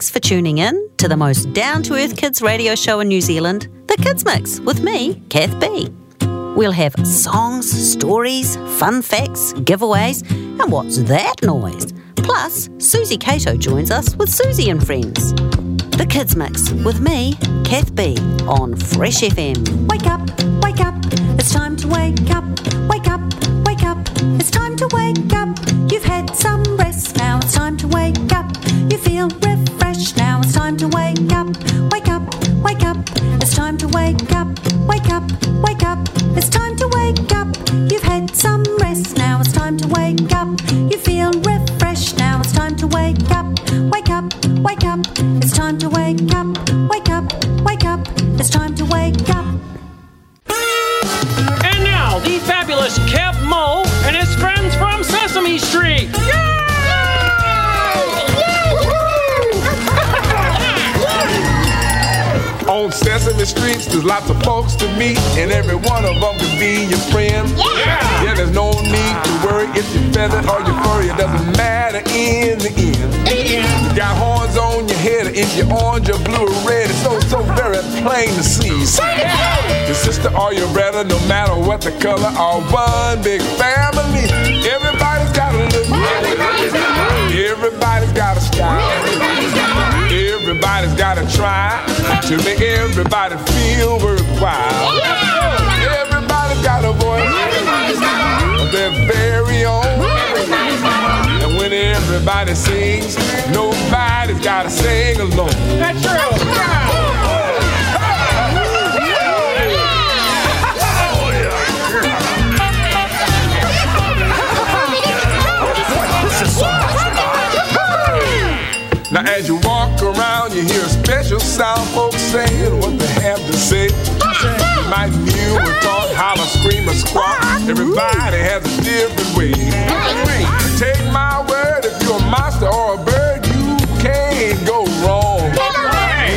Thanks for tuning in to the most down to earth kids radio show in New Zealand, The Kids Mix, with me, Kath B. We'll have songs, stories, fun facts, giveaways, and what's that noise? Plus, Suzy Cato joins us with Suzy and Friends. The Kids Mix with me, Kath B, on Fresh FM. Wake up, wake up, it's time to wake up. Wake up, wake up, it's time to wake up. You've had some rest, now it's time to wake up. You feel it's time to wake up. Wake up, wake up, it's time to wake up. Wake up, wake up, it's time to wake up. You've had some rest, now it's time to wake up. You feel refreshed, now it's time to wake up. Wake up, wake up, it's time to wake up. Wake up, wake up, it's time to wake up. And now, the fabulous Keb' Mo' and his friends from Sesame Street. On Sesame Streets, there's lots of folks to meet, and every one of them can be your friend. Yeah. yeah, there's no need to worry if you're feathered or you're furry. It doesn't matter in the end. You got horns on your head, if you're orange or blue or red, it's so, so very plain to see. Your sister or your brother, no matter what the color, are one big family. Everybody's got a look. Everybody's got a style. Everybody's got to try to make everybody feel worthwhile. Oh, Everybody's got a voice of their very own. And when everybody sings, nobody's got to sing alone. That's true. Now as you you hear a special sound, folks saying what they have to say. You might mew or talk, holler, scream or squawk. Everybody has a different way. Take my word, if you're a monster or a bird, you can't go wrong.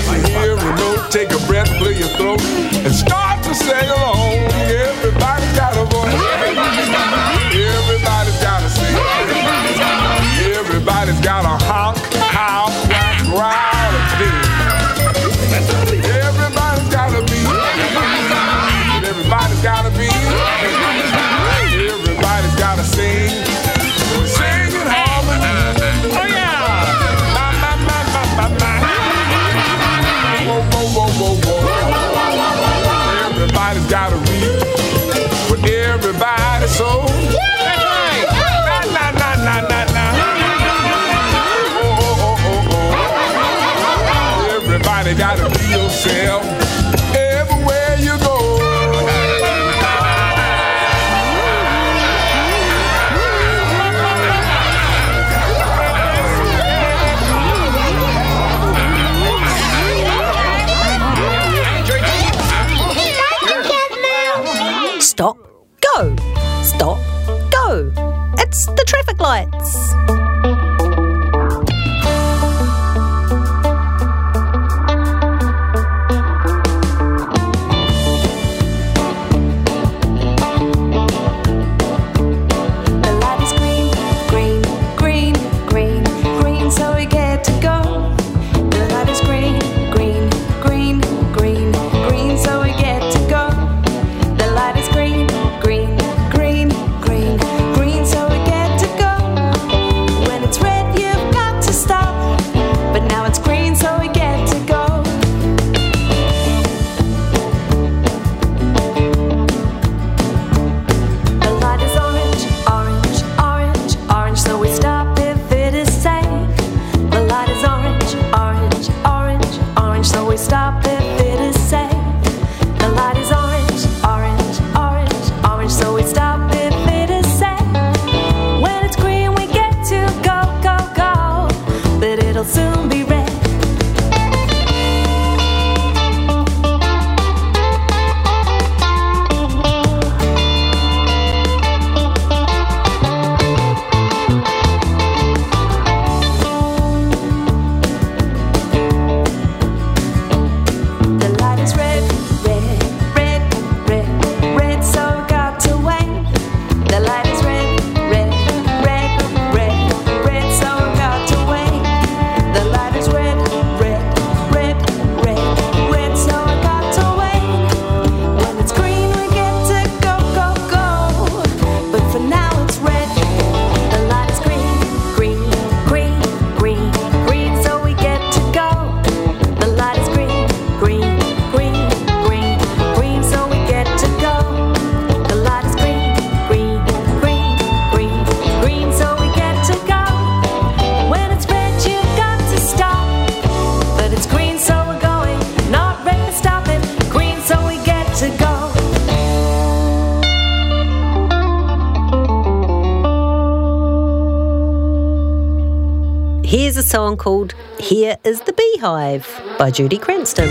When you hear a note, take a breath, clear your throat, and start to sing along. Song called Here is the Beehive by Judy Cranston.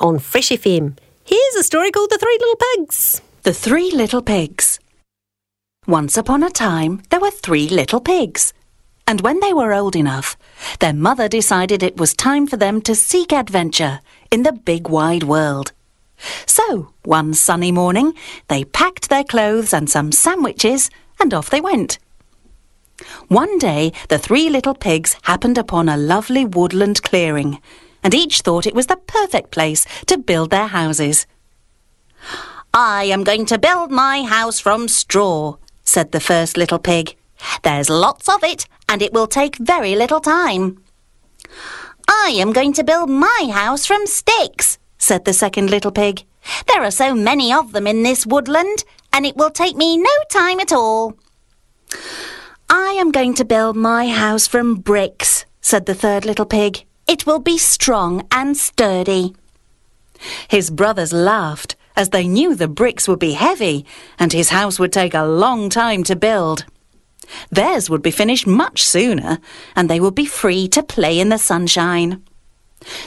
On Fresh FM. Here's a story called The Three Little Pigs. The Three Little Pigs. Once upon a time, there were three little pigs. And when they were old enough, their mother decided it was time for them to seek adventure in the big wide world. So, one sunny morning, they packed their clothes and some sandwiches and off they went. One day, the three little pigs happened upon a lovely woodland clearing, and each thought it was the perfect place to build their houses. I am going to build my house from straw, said the first little pig. There's lots of it, and it will take very little time. I am going to build my house from sticks, said the second little pig. There are so many of them in this woodland, and it will take me no time at all. I am going to build my house from bricks, said the third little pig. It will be strong and sturdy. His brothers laughed, as they knew the bricks would be heavy and his house would take a long time to build. Theirs would be finished much sooner, and they would be free to play in the sunshine.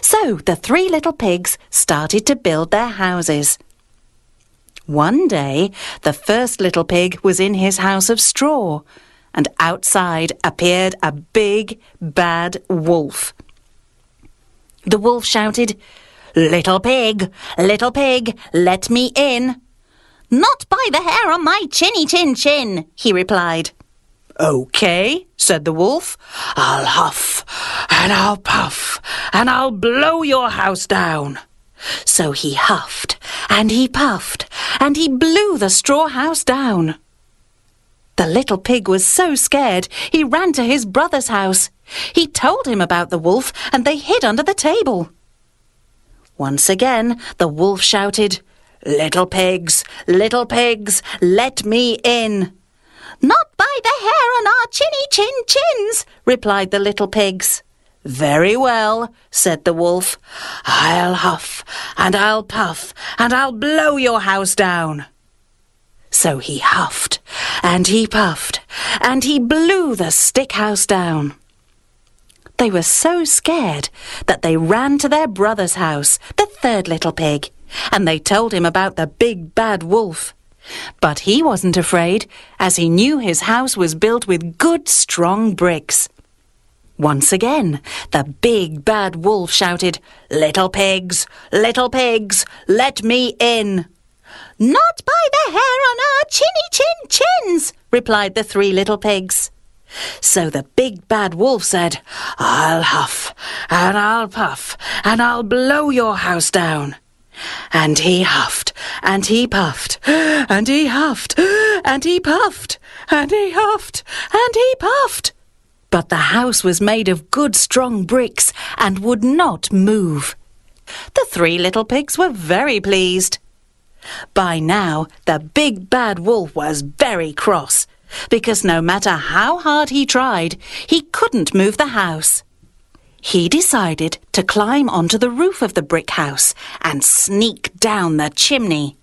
So the three little pigs started to build their houses. One day, the first little pig was in his house of straw, and outside appeared a big, bad wolf. The wolf shouted, Little pig, little pig, let me in. Not by the hair on my chinny chin chin, he replied. OK, said the wolf. I'll huff and I'll puff and I'll blow your house down. So he huffed and he puffed and he blew the straw house down. The little pig was so scared he ran to his brother's house. He told him about the wolf and they hid under the table. Once again, the wolf shouted, Little pigs, little pigs, let me in. Not by the hair on our chinny chin chins, replied the little pigs. Very well, said the wolf. I'll huff and I'll puff and I'll blow your house down. So he huffed and he puffed and he blew the stick house down. They were so scared that they ran to their brother's house, the third little pig, and they told him about the big bad wolf. But he wasn't afraid, as he knew his house was built with good strong bricks. Once again, the big bad wolf shouted, Little pigs, little pigs, let me in. Not by the hair on our chinny chin chins, replied the three little pigs. So the big bad wolf said, I'll huff and I'll puff and I'll blow your house down. And he huffed and he puffed and he huffed and he puffed and he huffed and he puffed. But the house was made of good strong bricks and would not move. The three little pigs were very pleased. By now, the big bad wolf was very cross because no matter how hard he tried, he couldn't move the house. He decided to climb onto the roof of the brick house and sneak down the chimney.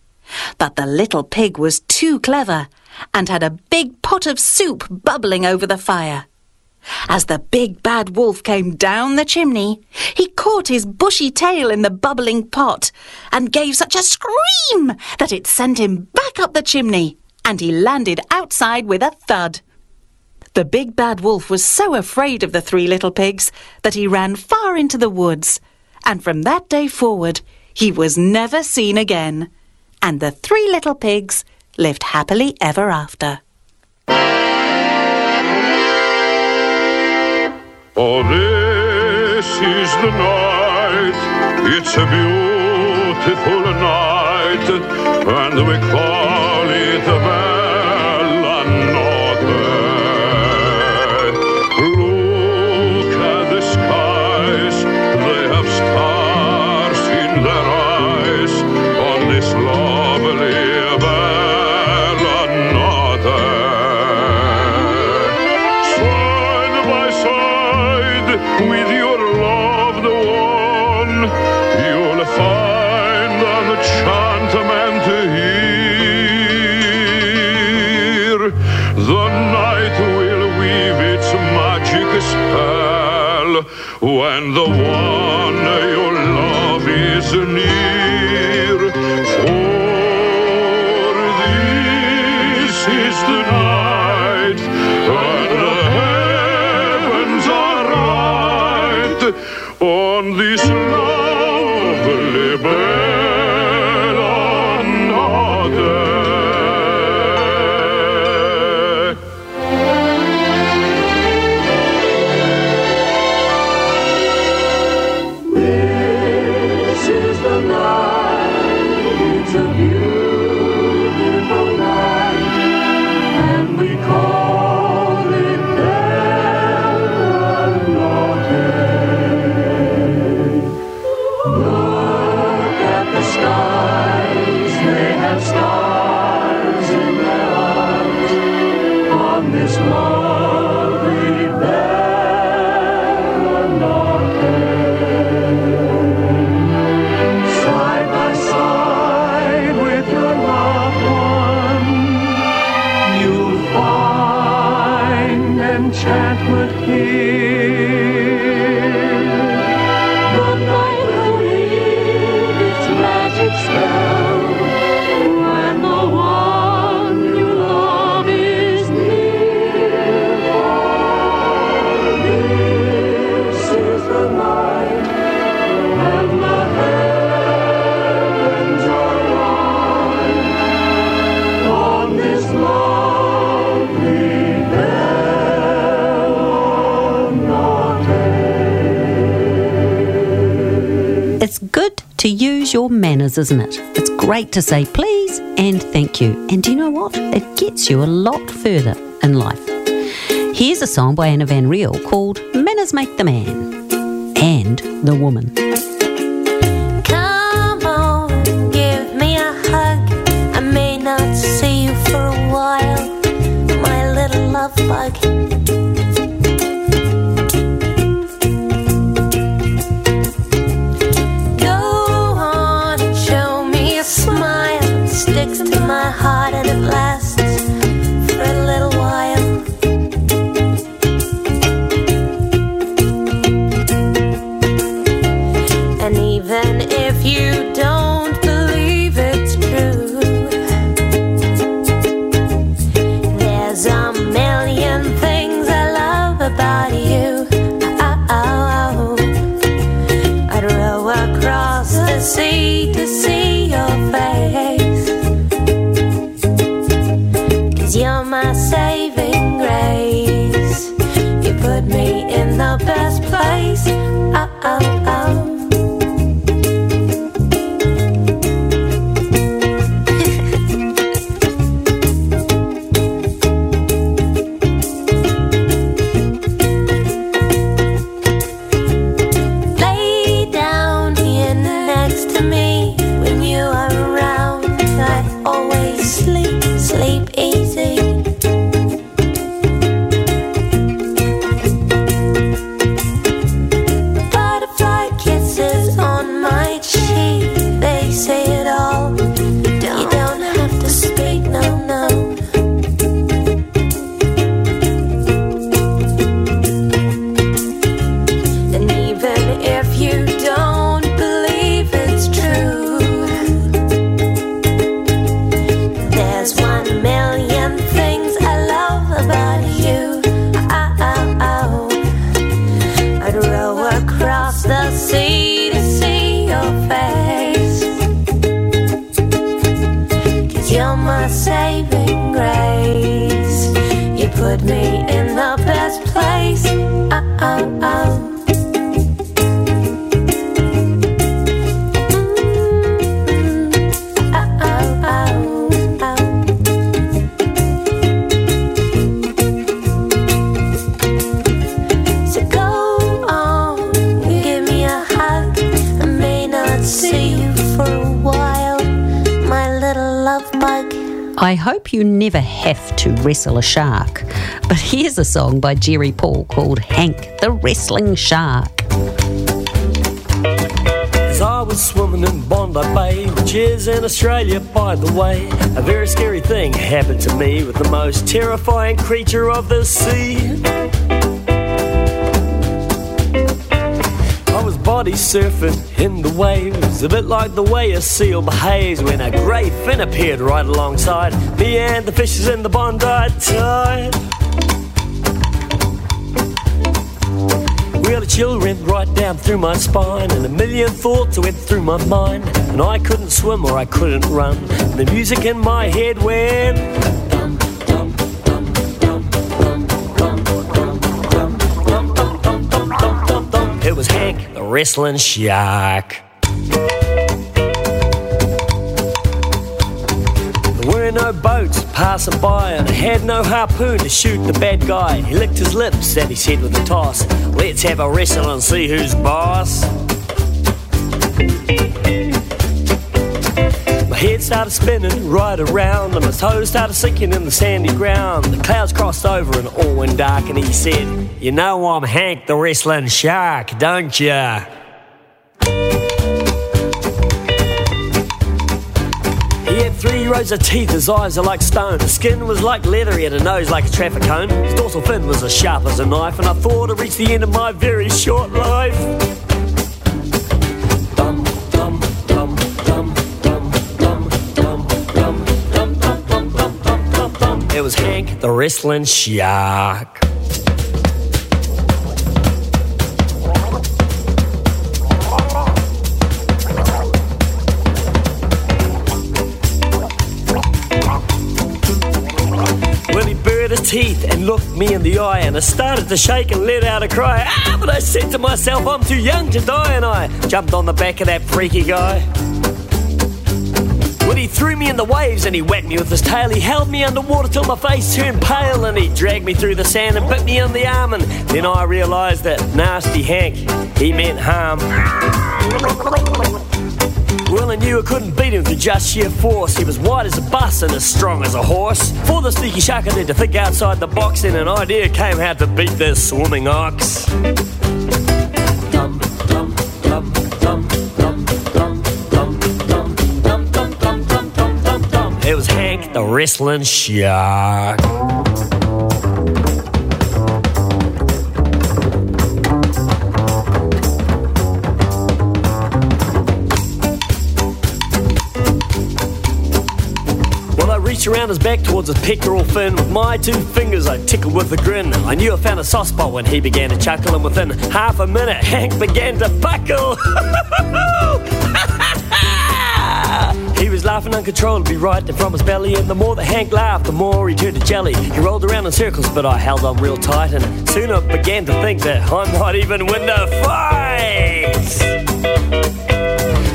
But the little pig was too clever and had a big pot of soup bubbling over the fire. As the big bad wolf came down the chimney, he caught his bushy tail in the bubbling pot and gave such a scream that it sent him back up the chimney and he landed outside with a thud. The big bad wolf was so afraid of the three little pigs that he ran far into the woods, and from that day forward he was never seen again. And the three little pigs lived happily ever after. Oh, this is the night. It's a beautiful night, and we call it Bella when the one you love is near. Isn't it? It's great to say please and thank you. And do you know what? It gets you a lot further in life. Here's a song by Anna Van Riel called Manners Make the Man and the Woman. Come to wrestle a shark. But here's a song by Jerry Paul called Hank the Wrestling Shark. As I was swimming in Bondi Bay, which is in Australia, by the way, a very scary thing happened to me with the most terrifying creature of the sea. I was body surfing in the waves, a bit like the way a seal behaves when a grey fin appeared right alongside me and the fishes in the Bondi tide. Well, a chill went right down through my spine, and a million thoughts went through my mind. And I couldn't swim or I couldn't run. And the music in my head went. It was Hank, the wrestling shark. Were no boats passing by, and I had no harpoon to shoot the bad guy. He licked his lips and he said with a toss, Let's have a wrestle and see who's boss. My head started spinning right around, and my toes started sinking in the sandy ground. The clouds crossed over and all went dark, and he said, You know I'm Hank the wrestling shark, don't ya? He had three rows of teeth, his eyes are like stone. His skin was like leather, he had a nose like a traffic cone. His dorsal fin was as sharp as a knife, and I thought I'd reach the end of my very short life. It was Hank the wrestling shark. Teeth and looked me in the eye, and I started to shake and let out a cry. Ah, but I said to myself, I'm too young to die, and I jumped on the back of that freaky guy. When he threw me in the waves and he whacked me with his tail, he held me underwater till my face turned pale, and he dragged me through the sand and bit me on the arm, and then I realised that nasty Hank, he meant harm. I knew I couldn't beat him through just sheer force. He was white as a bus and as strong as a horse. For the sneaky shark, I had to think outside the box, and an idea came how to beat this swimming ox. It was Hank the wrestling shark. Around his back towards his pectoral fin. With my two fingers, I tickled with a grin. I knew I found a soft spot when he began to chuckle, and within half a minute, Hank began to buckle. He was laughing uncontrollably right there from his belly, and the more that Hank laughed, the more he turned to jelly. He rolled around in circles, but I held on real tight, and soon I began to think that I might even win the fight.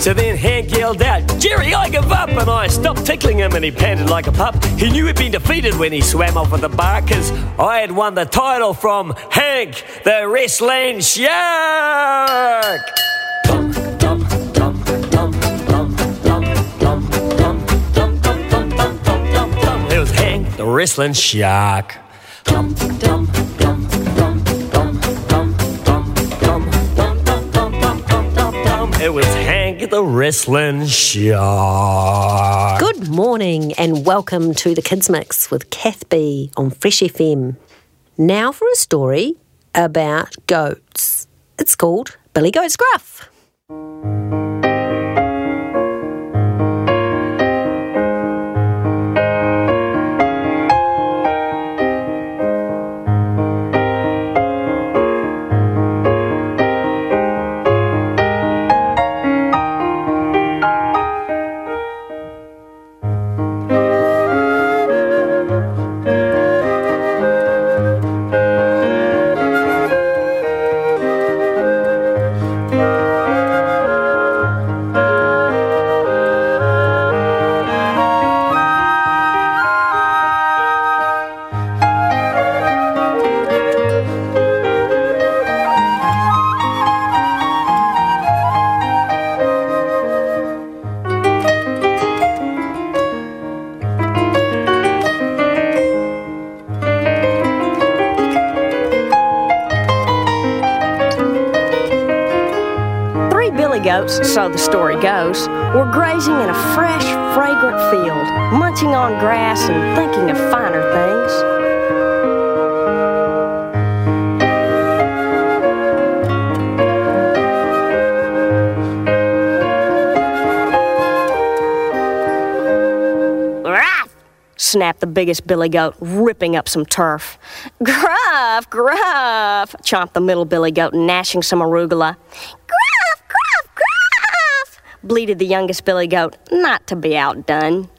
So then Hank yelled out, Jerry, I give up! And I stopped tickling him and he panted like a pup. He knew he'd been defeated when he swam off of the bar, cause I had won the title from Hank, the wrestling shark! It was Hank, the wrestling shark. It was Hank the wrestling shark. Good morning and welcome to the Kids Mix with Kath B on Fresh FM. Now for a story about goats. It's called Billy Goat's Gruff. Grazing in a fresh, fragrant field, munching on grass and thinking of finer things. Gruff! snapped the biggest billy goat, ripping up some turf. Gruff, gruff, chomped the middle billy goat, gnashing some arugula. Bleated the youngest billy goat, not to be outdone.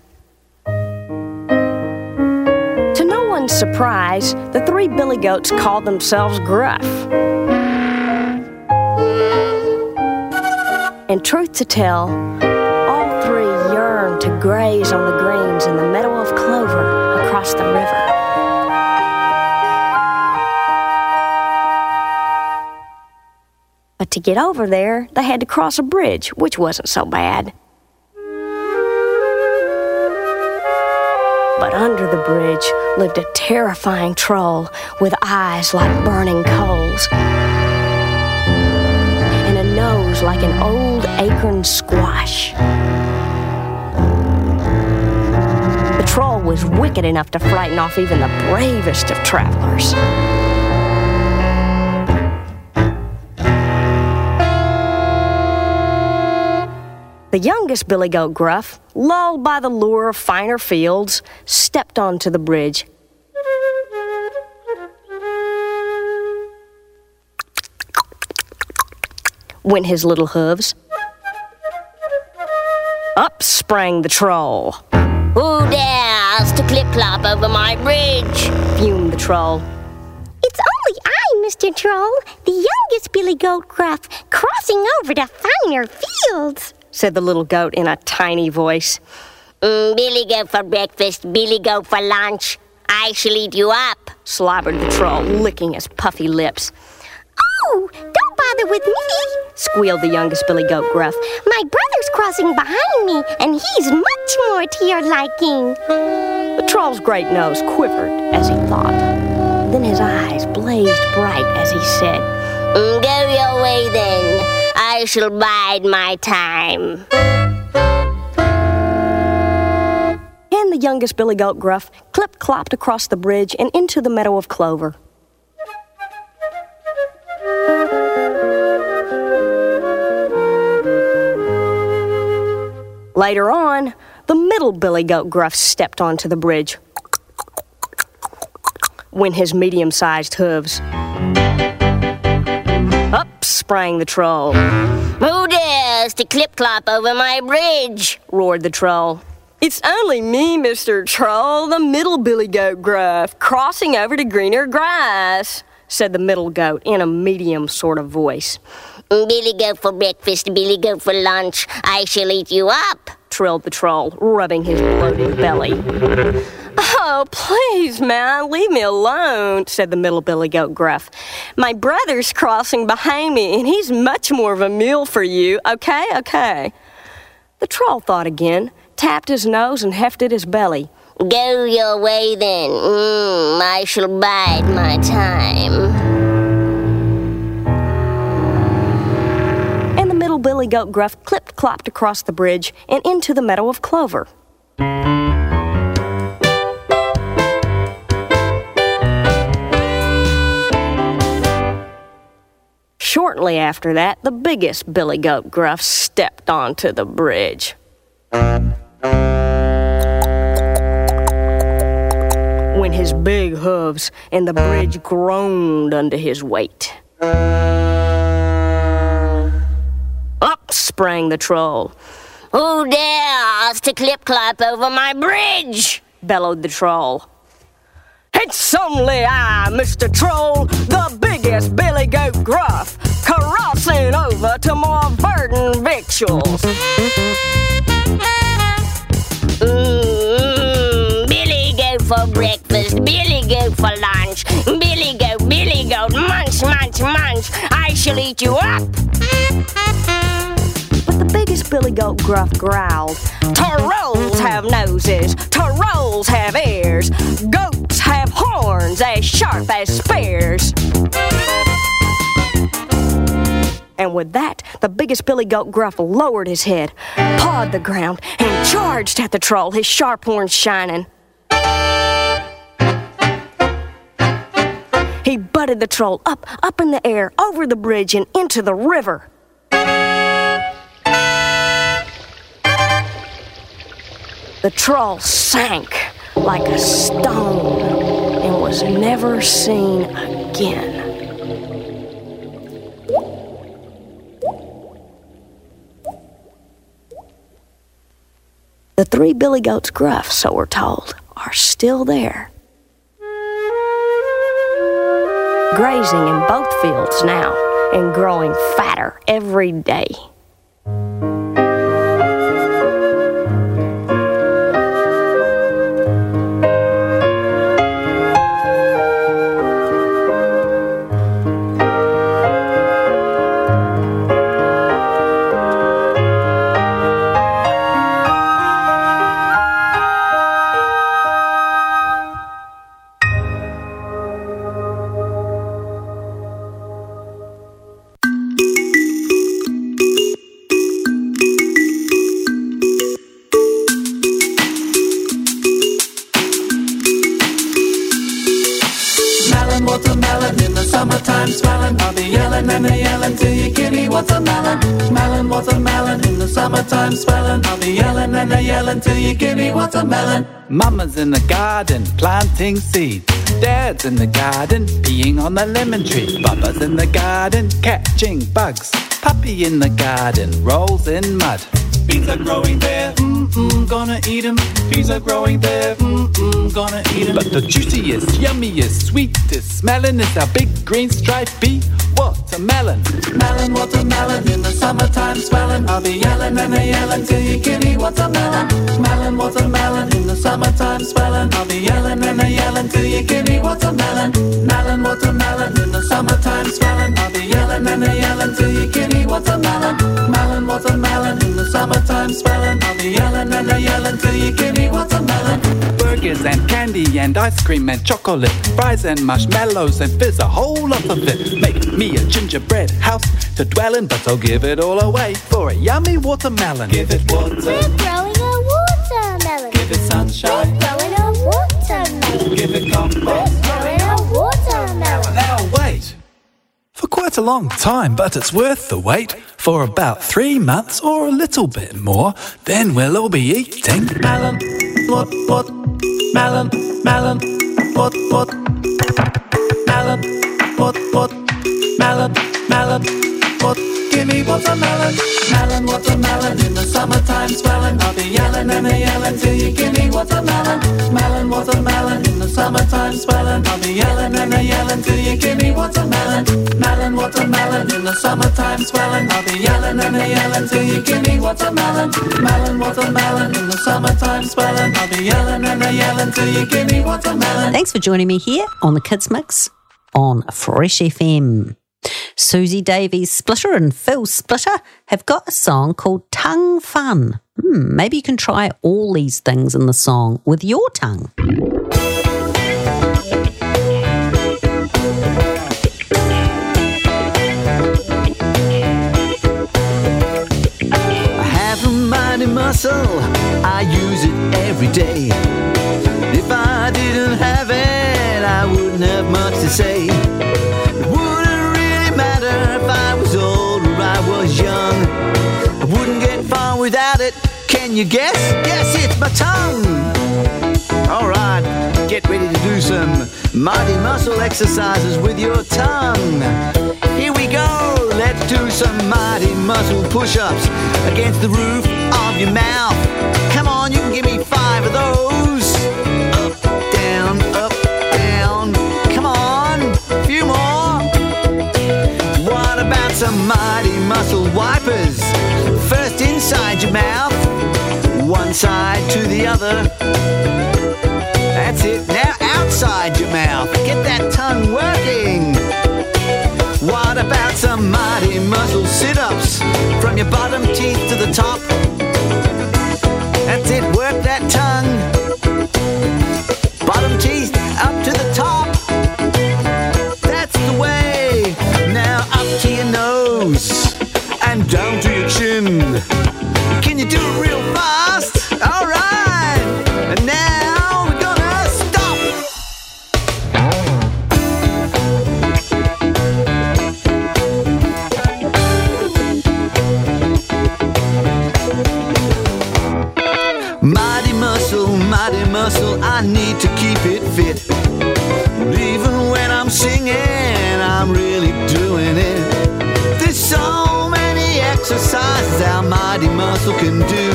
To no one's surprise, the three billy goats called themselves Gruff. And truth to tell, all three yearned to graze on the greens in the meadow of clover across the river. To get over there, they had to cross a bridge, which wasn't so bad. But under the bridge lived a terrifying troll with eyes like burning coals and a nose like an old acorn squash. The troll was wicked enough to frighten off even the bravest of travelers. The youngest Billy Goat Gruff, lulled by the lure of finer fields, stepped onto the bridge. Went his little hooves. Up sprang the troll. Who dares to clip clop over my bridge? Fumed the troll. It's only I, Mr. Troll, the youngest Billy Goat Gruff, crossing over to finer fields. Said the little goat in a tiny voice. Mm, Billy go for breakfast, Billy go for lunch. I shall eat you up. Slobbered the troll, licking his puffy lips. Oh, don't bother with me, Squealed the youngest Billy Goat Gruff. My brother's crossing behind me, and he's much more to your liking. The troll's great nose quivered as he thought. Then his eyes blazed bright as he said, Mm, Go your way then. I shall bide my time. And the youngest Billy Goat Gruff clip clopped across the bridge and into the meadow of clover. Later on, the middle Billy Goat Gruff stepped onto the bridge. When his medium sized hooves. Up sprang the troll. Who dares to clip clop over my bridge? roared the troll. It's only me, Mr. Troll, the middle Billy Goat Gruff, crossing over to greener grass, said the middle goat in a medium sort of voice. Billy goat for breakfast, Billy goat for lunch. I shall eat you up. Trilled the troll, rubbing his bloated belly. Oh, please, man, leave me alone, said the middle Billy Goat Gruff. My brother's crossing behind me, and he's much more of a meal for you, okay? Okay. The troll thought again, tapped his nose, and hefted his belly. Go your way then. Mm, I shall bide my time. And the middle Billy Goat Gruff clipped clopped across the bridge and into the meadow of clover. Shortly after that, the biggest Billy Goat Gruff stepped onto the bridge. When his big hooves and the bridge groaned under his weight. Up sprang the troll. Who dares to clip clop over my bridge? bellowed the troll. It's only I, Mr. Troll, the biggest Billy Goat Gruff, crossing over to more verdant victuals. Mm, Billy go for breakfast, Billy go for lunch. Billy go, Billy go, munch, munch, munch. I shall eat you up. But the biggest Billy Goat Gruff growled, Trolls have noses, trolls have ears, goats have horns as sharp as spears. And with that, the biggest billy goat gruff lowered his head, pawed the ground, and charged at the troll, his sharp horns shining. He butted the troll up, up in the air, over the bridge, and into the river. The troll sank like a stone and was never seen again. The three billy goats gruff, so we're told, are still there. Grazing in both fields now and growing fatter every day. Yelling till you give me watermelon. Mama's in the garden planting seeds. Dad's in the garden peeing on the lemon tree. Papa's in the garden catching bugs. Puppy in the garden rolls in mud. Beans are growing there, mm-mm, gonna eat 'em. Peas are growing there, mm-mm, gonna eat 'em. But the juiciest, yummiest, sweetest smelling is our big green striped bee watermelon. Melon, watermelon in the summertime swelling. I'll be yelling and a yelling till you give me watermelon. Melon, watermelon in the summertime swelling. I'll be yelling and a yelling till you give me watermelon. Melon, watermelon in the summertime swelling. I'll be yelling and a yelling till you give me watermelon. Melon, watermelon in the summertime swelling. I'll be yelling and a yelling till you give me watermelon. Burgers and candy and ice cream and chocolate. Fries and marshmallows and fizz, a whole lot of it. Make me a gingerbread house to dwell in, but I'll give it all away for a yummy watermelon. Give it water, We're growing a watermelon. give it sunshine, We're Growing a watermelon. give it compost. Quite a long time, but it's worth the wait. For about three months or a little bit more, then we'll all be eating melon. What, what, melon, melon, what, what, melon, what, what, melon, melon, what, give me watermelon, melon, watermelon in the summertime swelling. I'll be yelling and a yelling till you give me watermelon, melon, watermelon in the summertime swelling. I'll be yelling and a yelling till you give me watermelon, melon, watermelon in the summertime swelling. I'll be yelling and a yelling till you give me watermelon, melon, watermelon in the summertime swelling. I'll be yelling and a yelling till you give me watermelon. Thanks for joining me here on the Kids Mix on Fresh FM. Susie Davies Splitter and Phil Splitter have got a song called Tongue Fun. Hmm, maybe you can try all these things in the song with your tongue. You guess? Yes, it's my tongue. Alright, get ready to do some mighty muscle exercises with your tongue. Here we go. Let's do some mighty muscle push ups against the roof of your mouth. Come on, you side to the other. That's it. Now outside your mouth. Get that tongue working. What about some mighty muscle sit ups from your bottom teeth to the top? Muscle can do.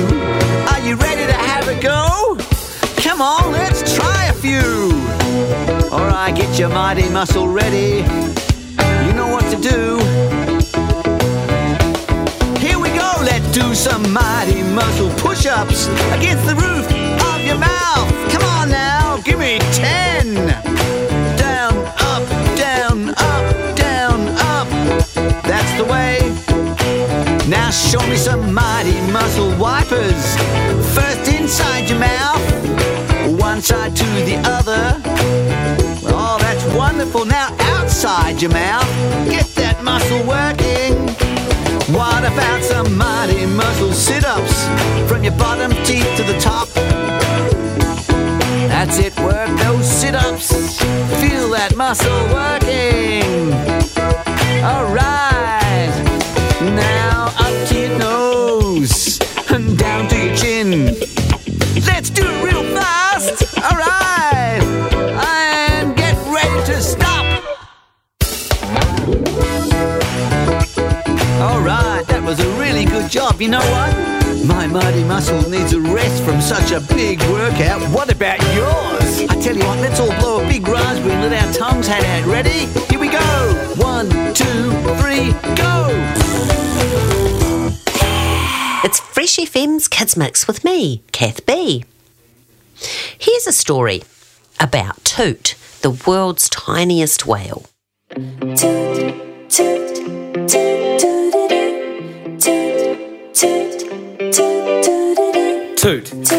Are you ready to have a go? Come on, let's try a few. Alright, get your mighty muscle ready. You know what to do. Here we go, let's do some mighty muscle push ups against the roof of your mouth. Come on now, give me 10. Now show me some mighty muscle wipers. First inside your mouth, one side to the other. Oh, that's wonderful. Now outside your mouth, get that muscle working. What about some mighty muscle sit-ups from your bottom teeth to the top? That's it, work those sit-ups. Feel that muscle working. Alright. Now job. You know what? My mighty muscle needs a rest from such a big workout. What about yours? I tell you what, let's all blow a big raspberry and let our tongues hang out. Ready? Here we go. One, two, three, go! It's Fresh FM's Kids Mix with me, Kath B. Here's a story about Toot, the world's tiniest whale. Toot,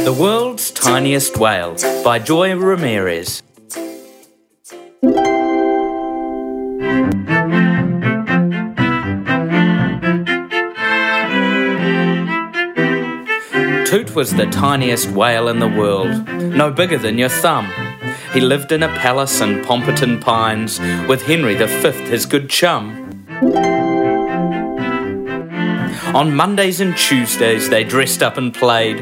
the world's tiniest whale by Joy Ramirez. Toot was the tiniest whale in the world, no bigger than your thumb. He lived in a palace in Pomperton Pines with Henry V, his good chum. On Mondays and Tuesdays, they dressed up and played.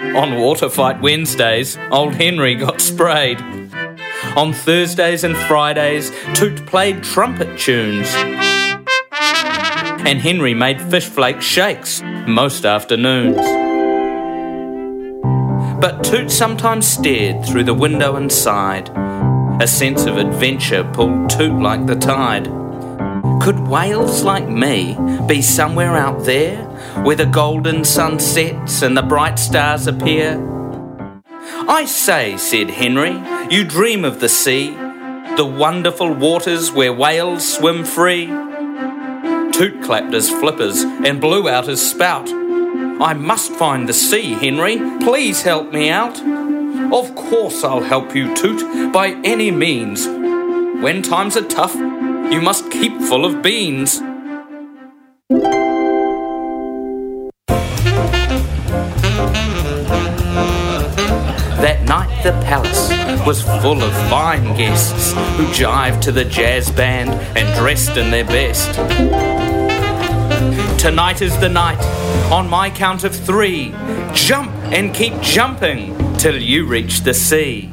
On Water Fight Wednesdays, old Henry got sprayed. On Thursdays and Fridays, Toot played trumpet tunes. And Henry made fish flake shakes most afternoons. But Toot sometimes stared through the window and sighed. A sense of adventure pulled Toot like the tide. Could whales like me be somewhere out there where the golden sun sets and the bright stars appear? I say, said Henry, you dream of the sea, the wonderful waters where whales swim free. Toot clapped his flippers and blew out his spout. I must find the sea, Henry. Please help me out. Of course I'll help you, Toot, by any means. When times are tough, you must keep full of beans. That night the palace was full of fine guests who jived Toot the jazz band and dressed in their best. Tonight is the night. On my count of three, jump and keep jumping till you reach the sea.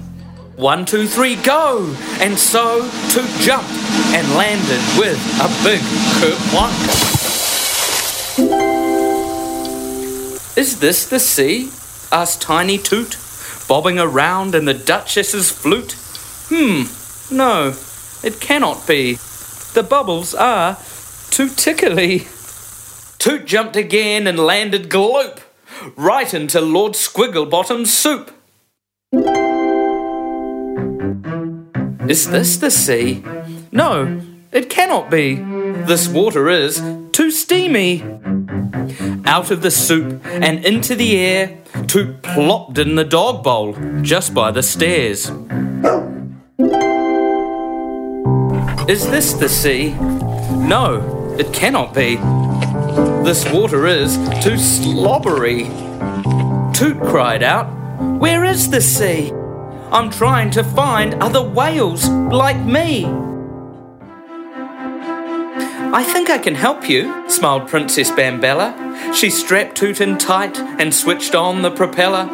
One, two, three, go! And so to jumped and landed with a big kerplunk. Is this the sea? asked Tiny Toot, bobbing around in the Duchess's flute. Hmm, no, it cannot be. The bubbles are too tickly. Toot jumped again and landed gloop, right into Lord Squigglebottom's soup. Is this the sea? No, it cannot be. This water is too steamy. Out of the soup and into the air, Toot plopped in the dog bowl just by the stairs. Is this the sea? No, it cannot be. This water is too slobbery. Toot cried out, Where is the sea? I'm trying to find other whales like me. I think I can help you, smiled Princess Bambella. She strapped Toot in tight and switched on the propeller.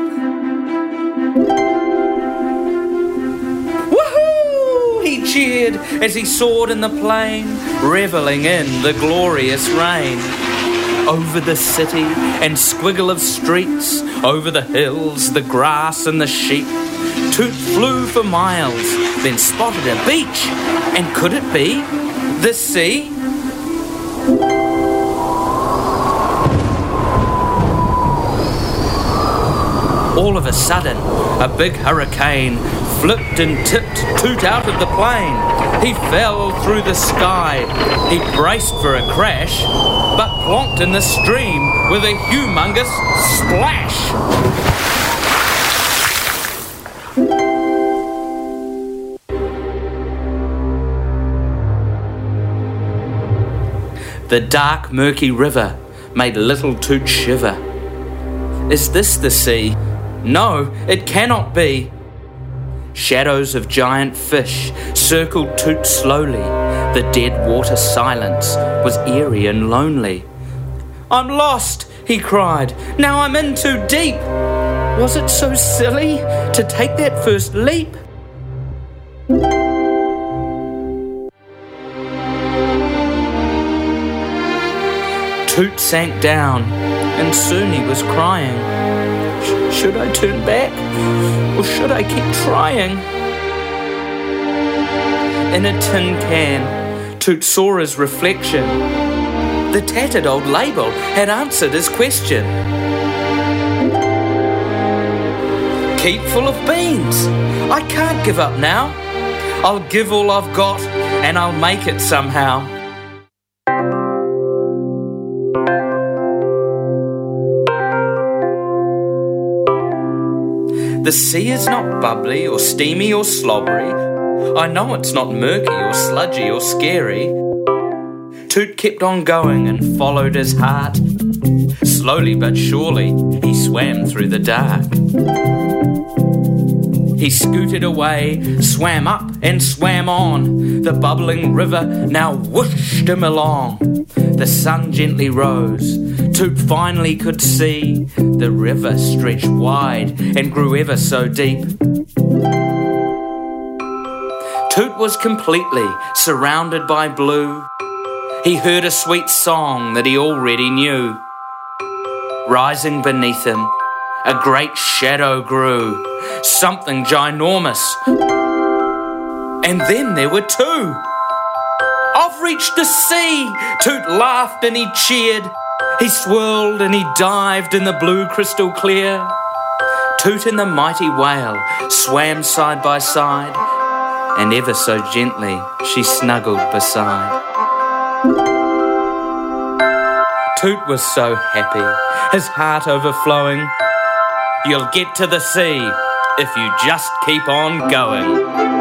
Woohoo! He cheered as he soared in the plane, reveling in the glorious rain. over the city and squiggle of streets, over the hills, the grass, and the sheep. Toot flew for miles, then spotted a beach. And could it be the sea? All of a sudden, a big hurricane flipped and tipped Toot out of the plane. He fell through the sky. He braced for a crash, but plonked in the stream with a humongous splash. The dark, murky river made little Toot shiver. Is this the sea? No, it cannot be. Shadows of giant fish circled Toot slowly. The dead water silence was eerie and lonely. I'm lost, he cried. Now I'm in too deep. Was it so silly to take that first leap? Toot sank down, and soon he was crying. Should I turn back, or should I keep trying? In a tin can, Toot saw his reflection. The tattered old label had answered his question. Keep full of beans. I can't give up now. I'll give all I've got, and I'll make it somehow. The sea is not bubbly or steamy or slobbery. I know it's not murky or sludgy or scary. Toot kept on going and followed his heart. Slowly but surely, he swam through the dark. He scooted away, swam up and swam on. The bubbling river now whooshed him along. The sun gently rose. Toot finally could see the river stretched wide and grew ever so deep. Toot was completely surrounded by blue. He heard a sweet song that he already knew. Rising beneath him, a great shadow grew, something ginormous. And then there were two. I've reached the sea! Toot laughed and he cheered. He swirled and he dived in the blue crystal clear. Toot and the mighty whale swam side by side, and ever so gently she snuggled beside. Toot was so happy, his heart overflowing. You'll get to the sea if you just keep on going.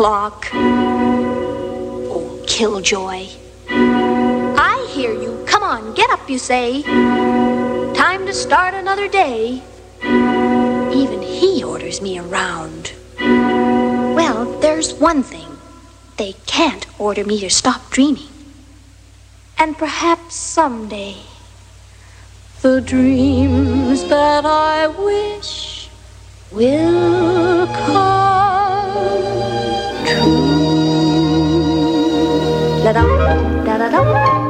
Clock. Oh, killjoy. I hear you. Come on, get up, you say. Time to start another day. Even he orders me around. Well, there's one thing. They can't order me to stop dreaming. And perhaps someday, The dreams that I wish will come 哒哒哒，哒哒。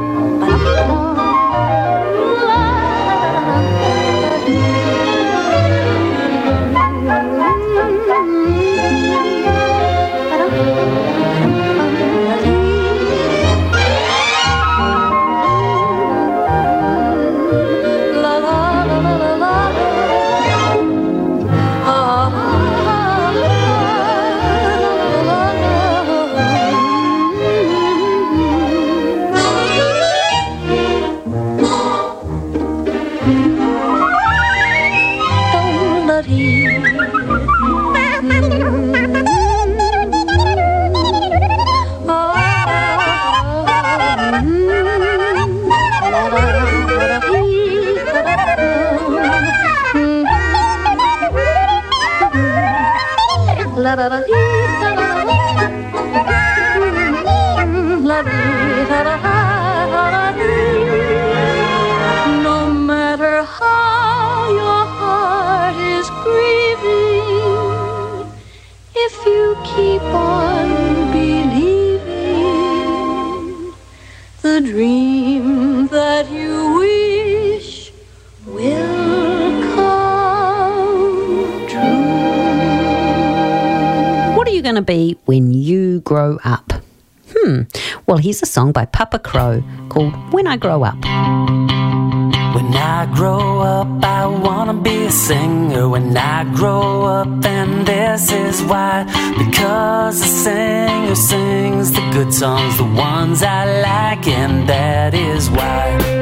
Keep on believing the dream that you wish will come true. What are you going to be when you grow up? Hmm. Well, here's a song by Papa Crow called When I Grow Up. When I grow up, I wanna be a singer. When I grow up, and this is why. Because a singer sings the good songs, the ones I like, and that is why.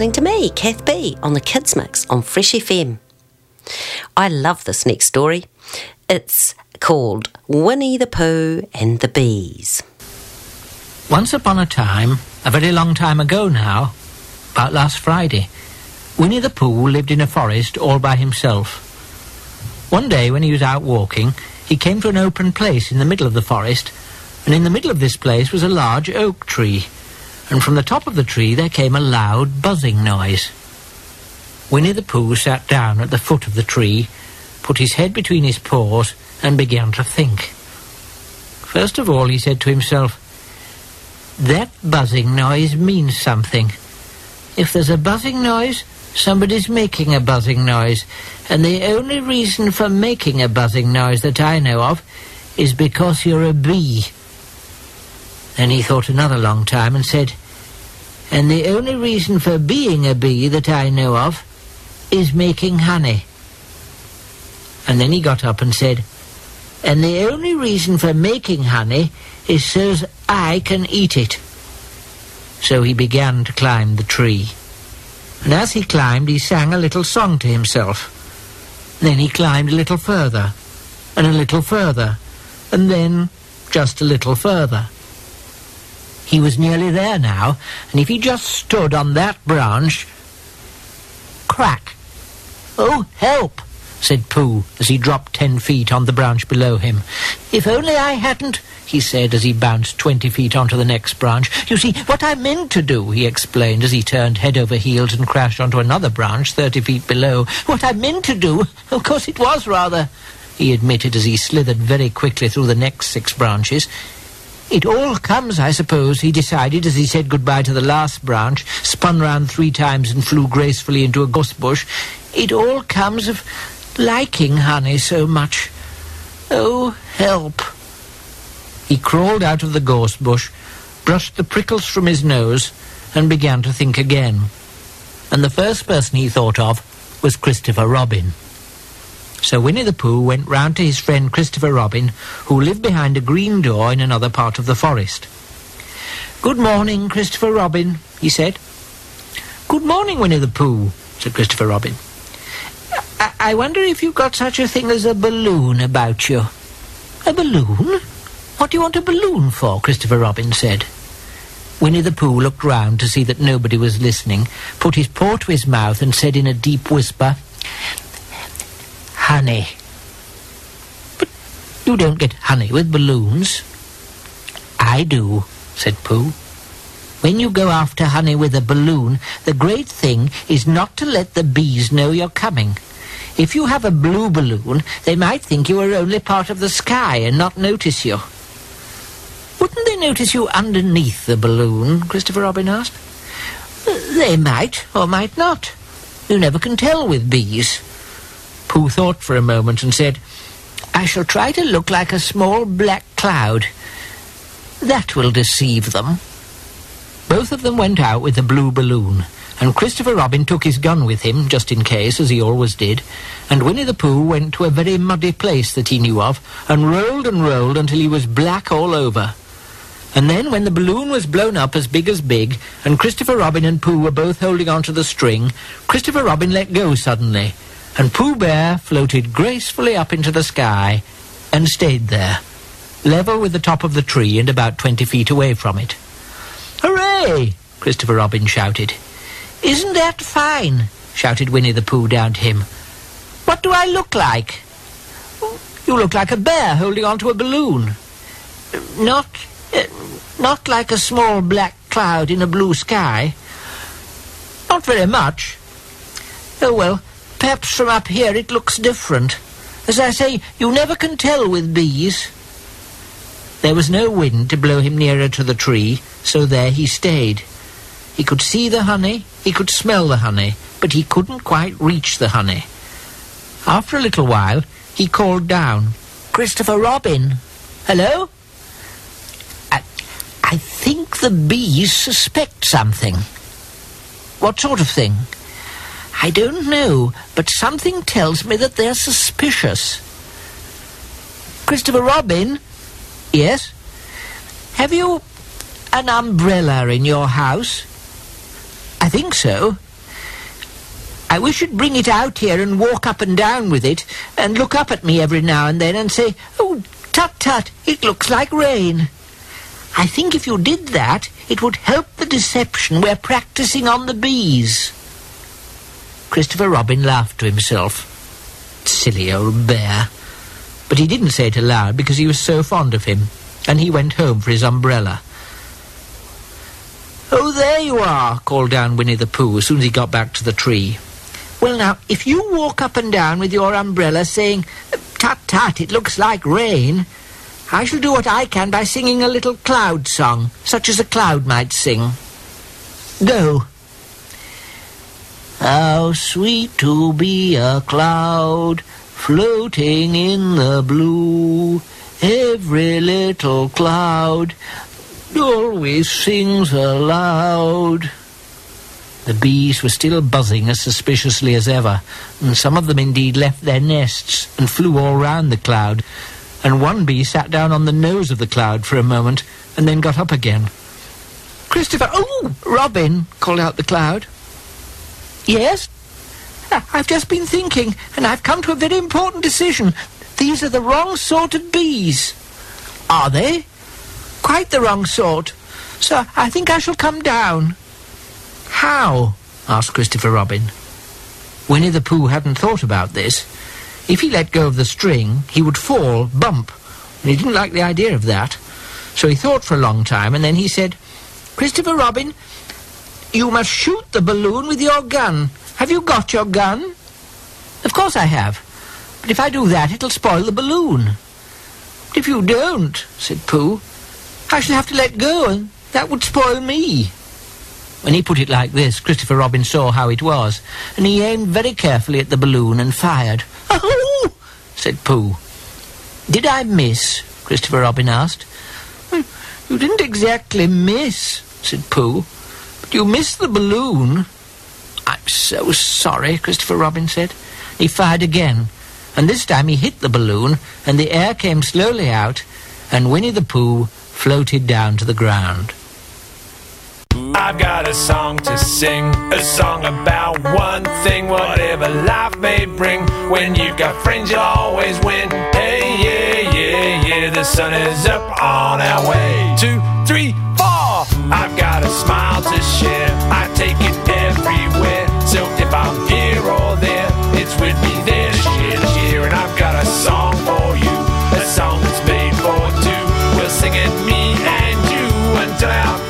Listening to me, Kath B, on the Kids Mix on Fresh FM. I love this next story. It's called Winnie the Pooh and the Bees. Once upon a time, a very long time ago now, about last Friday, Winnie the Pooh lived in a forest all by himself. One day when he was out walking, he came to an open place in the middle of the forest, and in the middle of this place was a large oak tree, and from the top of the tree there came a loud buzzing noise. Winnie the Pooh sat down at the foot of the tree, put his head between his paws, and began to think. First of all, he said to himself, That buzzing noise means something. If there's a buzzing noise, somebody's making a buzzing noise, and the only reason for making a buzzing noise that I know of is because you're a bee. Then he thought another long time and said, And the only reason for being a bee that I know of is making honey. And then he got up and said, And the only reason for making honey is so's I can eat it. So he began to climb the tree. And as he climbed, he sang a little song to himself. Then he climbed a little further, and a little further, and then just a little further. He was nearly there now, and if he just stood on that branch... Crack! Oh, help! said Pooh as he dropped ten feet on the branch below him. If only I hadn't, he said as he bounced twenty feet onto the next branch. You see, what I meant to do, he explained as he turned head over heels and crashed onto another branch thirty feet below. What I meant to do, of course it was rather, he admitted as he slithered very quickly through the next six branches. It all comes, I suppose, he decided as he said goodbye to the last branch, spun round three times and flew gracefully into a gorse bush. It all comes of liking honey so much. Oh, help. He crawled out of the gorse bush, brushed the prickles from his nose, and began to think again. And the first person he thought of was Christopher Robin. So Winnie the Pooh went round to his friend Christopher Robin, who lived behind a green door in another part of the forest. Good morning, Christopher Robin, he said. Good morning, Winnie the Pooh, said Christopher Robin. I, I wonder if you've got such a thing as a balloon about you. A balloon? What do you want a balloon for? Christopher Robin said. Winnie the Pooh looked round to see that nobody was listening, put his paw to his mouth and said in a deep whisper, Honey. But you don't get honey with balloons. I do, said Pooh. When you go after honey with a balloon, the great thing is not to let the bees know you're coming. If you have a blue balloon, they might think you are only part of the sky and not notice you. Wouldn't they notice you underneath the balloon? Christopher Robin asked. They might or might not. You never can tell with bees. Pooh thought for a moment and said, I shall try to look like a small black cloud. That will deceive them. Both of them went out with the blue balloon, and Christopher Robin took his gun with him, just in case, as he always did, and Winnie the Pooh went to a very muddy place that he knew of, and rolled and rolled until he was black all over. And then, when the balloon was blown up as big as big, and Christopher Robin and Pooh were both holding on to the string, Christopher Robin let go suddenly, and Pooh Bear floated gracefully up into the sky and stayed there, level with the top of the tree and about twenty feet away from it. Hooray! Christopher Robin shouted. Isn't that fine? shouted Winnie the Pooh down to him. What do I look like? You look like a bear holding on to a balloon. Not, uh, not like a small black cloud in a blue sky. Not very much. Oh, well, perhaps from up here it looks different. As I say, you never can tell with bees. There was no wind to blow him nearer to the tree, so there he stayed. He could see the honey, he could smell the honey, but he couldn't quite reach the honey. After a little while, he called down, Christopher Robin. Hello? I, I think the bees suspect something. What sort of thing? I don't know, but something tells me that they're suspicious. Christopher Robin? Yes? Have you an umbrella in your house? I think so. I wish you'd bring it out here and walk up and down with it and look up at me every now and then and say, Oh, tut tut, it looks like rain. I think if you did that, it would help the deception we're practicing on the bees. Christopher Robin laughed to himself. Silly old bear. But he didn't say it aloud because he was so fond of him, and he went home for his umbrella. Oh, there you are, called down Winnie the Pooh as soon as he got back to the tree. Well, now, if you walk up and down with your umbrella saying, Tut tut, it looks like rain, I shall do what I can by singing a little cloud song, such as a cloud might sing. Go. How sweet to be a cloud floating in the blue. Every little cloud always sings aloud. The bees were still buzzing as suspiciously as ever, and some of them indeed left their nests and flew all round the cloud, and one bee sat down on the nose of the cloud for a moment and then got up again. Christopher, oh, Robin, called out the cloud. Yes? "I- I've just been thinking, and I've come to a very important decision. These are the wrong sort of bees. Are they? Quite the wrong sort. So I think I shall come down. How? asked Christopher Robin. Winnie the Pooh hadn't thought about this. If he let go of the string, he would fall, bump, and he didn't like the idea of that. So he thought for a long time, and then he said, Christopher Robin, you must shoot the balloon with your gun. Have you got your gun? Of course I have. But if I do that, it'll spoil the balloon. But if you don't, said Pooh, I shall have to let go, and that would spoil me. When he put it like this, Christopher Robin saw how it was, and he aimed very carefully at the balloon and fired. Oh! said Pooh. Did I miss? Christopher Robin asked. "Hmm, You didn't exactly miss, said Pooh, you missed the balloon. I'm so sorry, Christopher Robin said. He fired again, and this time he hit the balloon, and the air came slowly out, and Winnie the Pooh floated down to the ground. I've got a song to sing, a song about one thing, whatever life may bring. When you've got friends, you'll always win. Hey, yeah, yeah, yeah, the sun is up on our way. Two, three. I've got a smile to share, I take it everywhere. So if I'm here or there, it's with me there to share. And I've got a song for you, a song that's made for two. We'll sing it, me and you, until our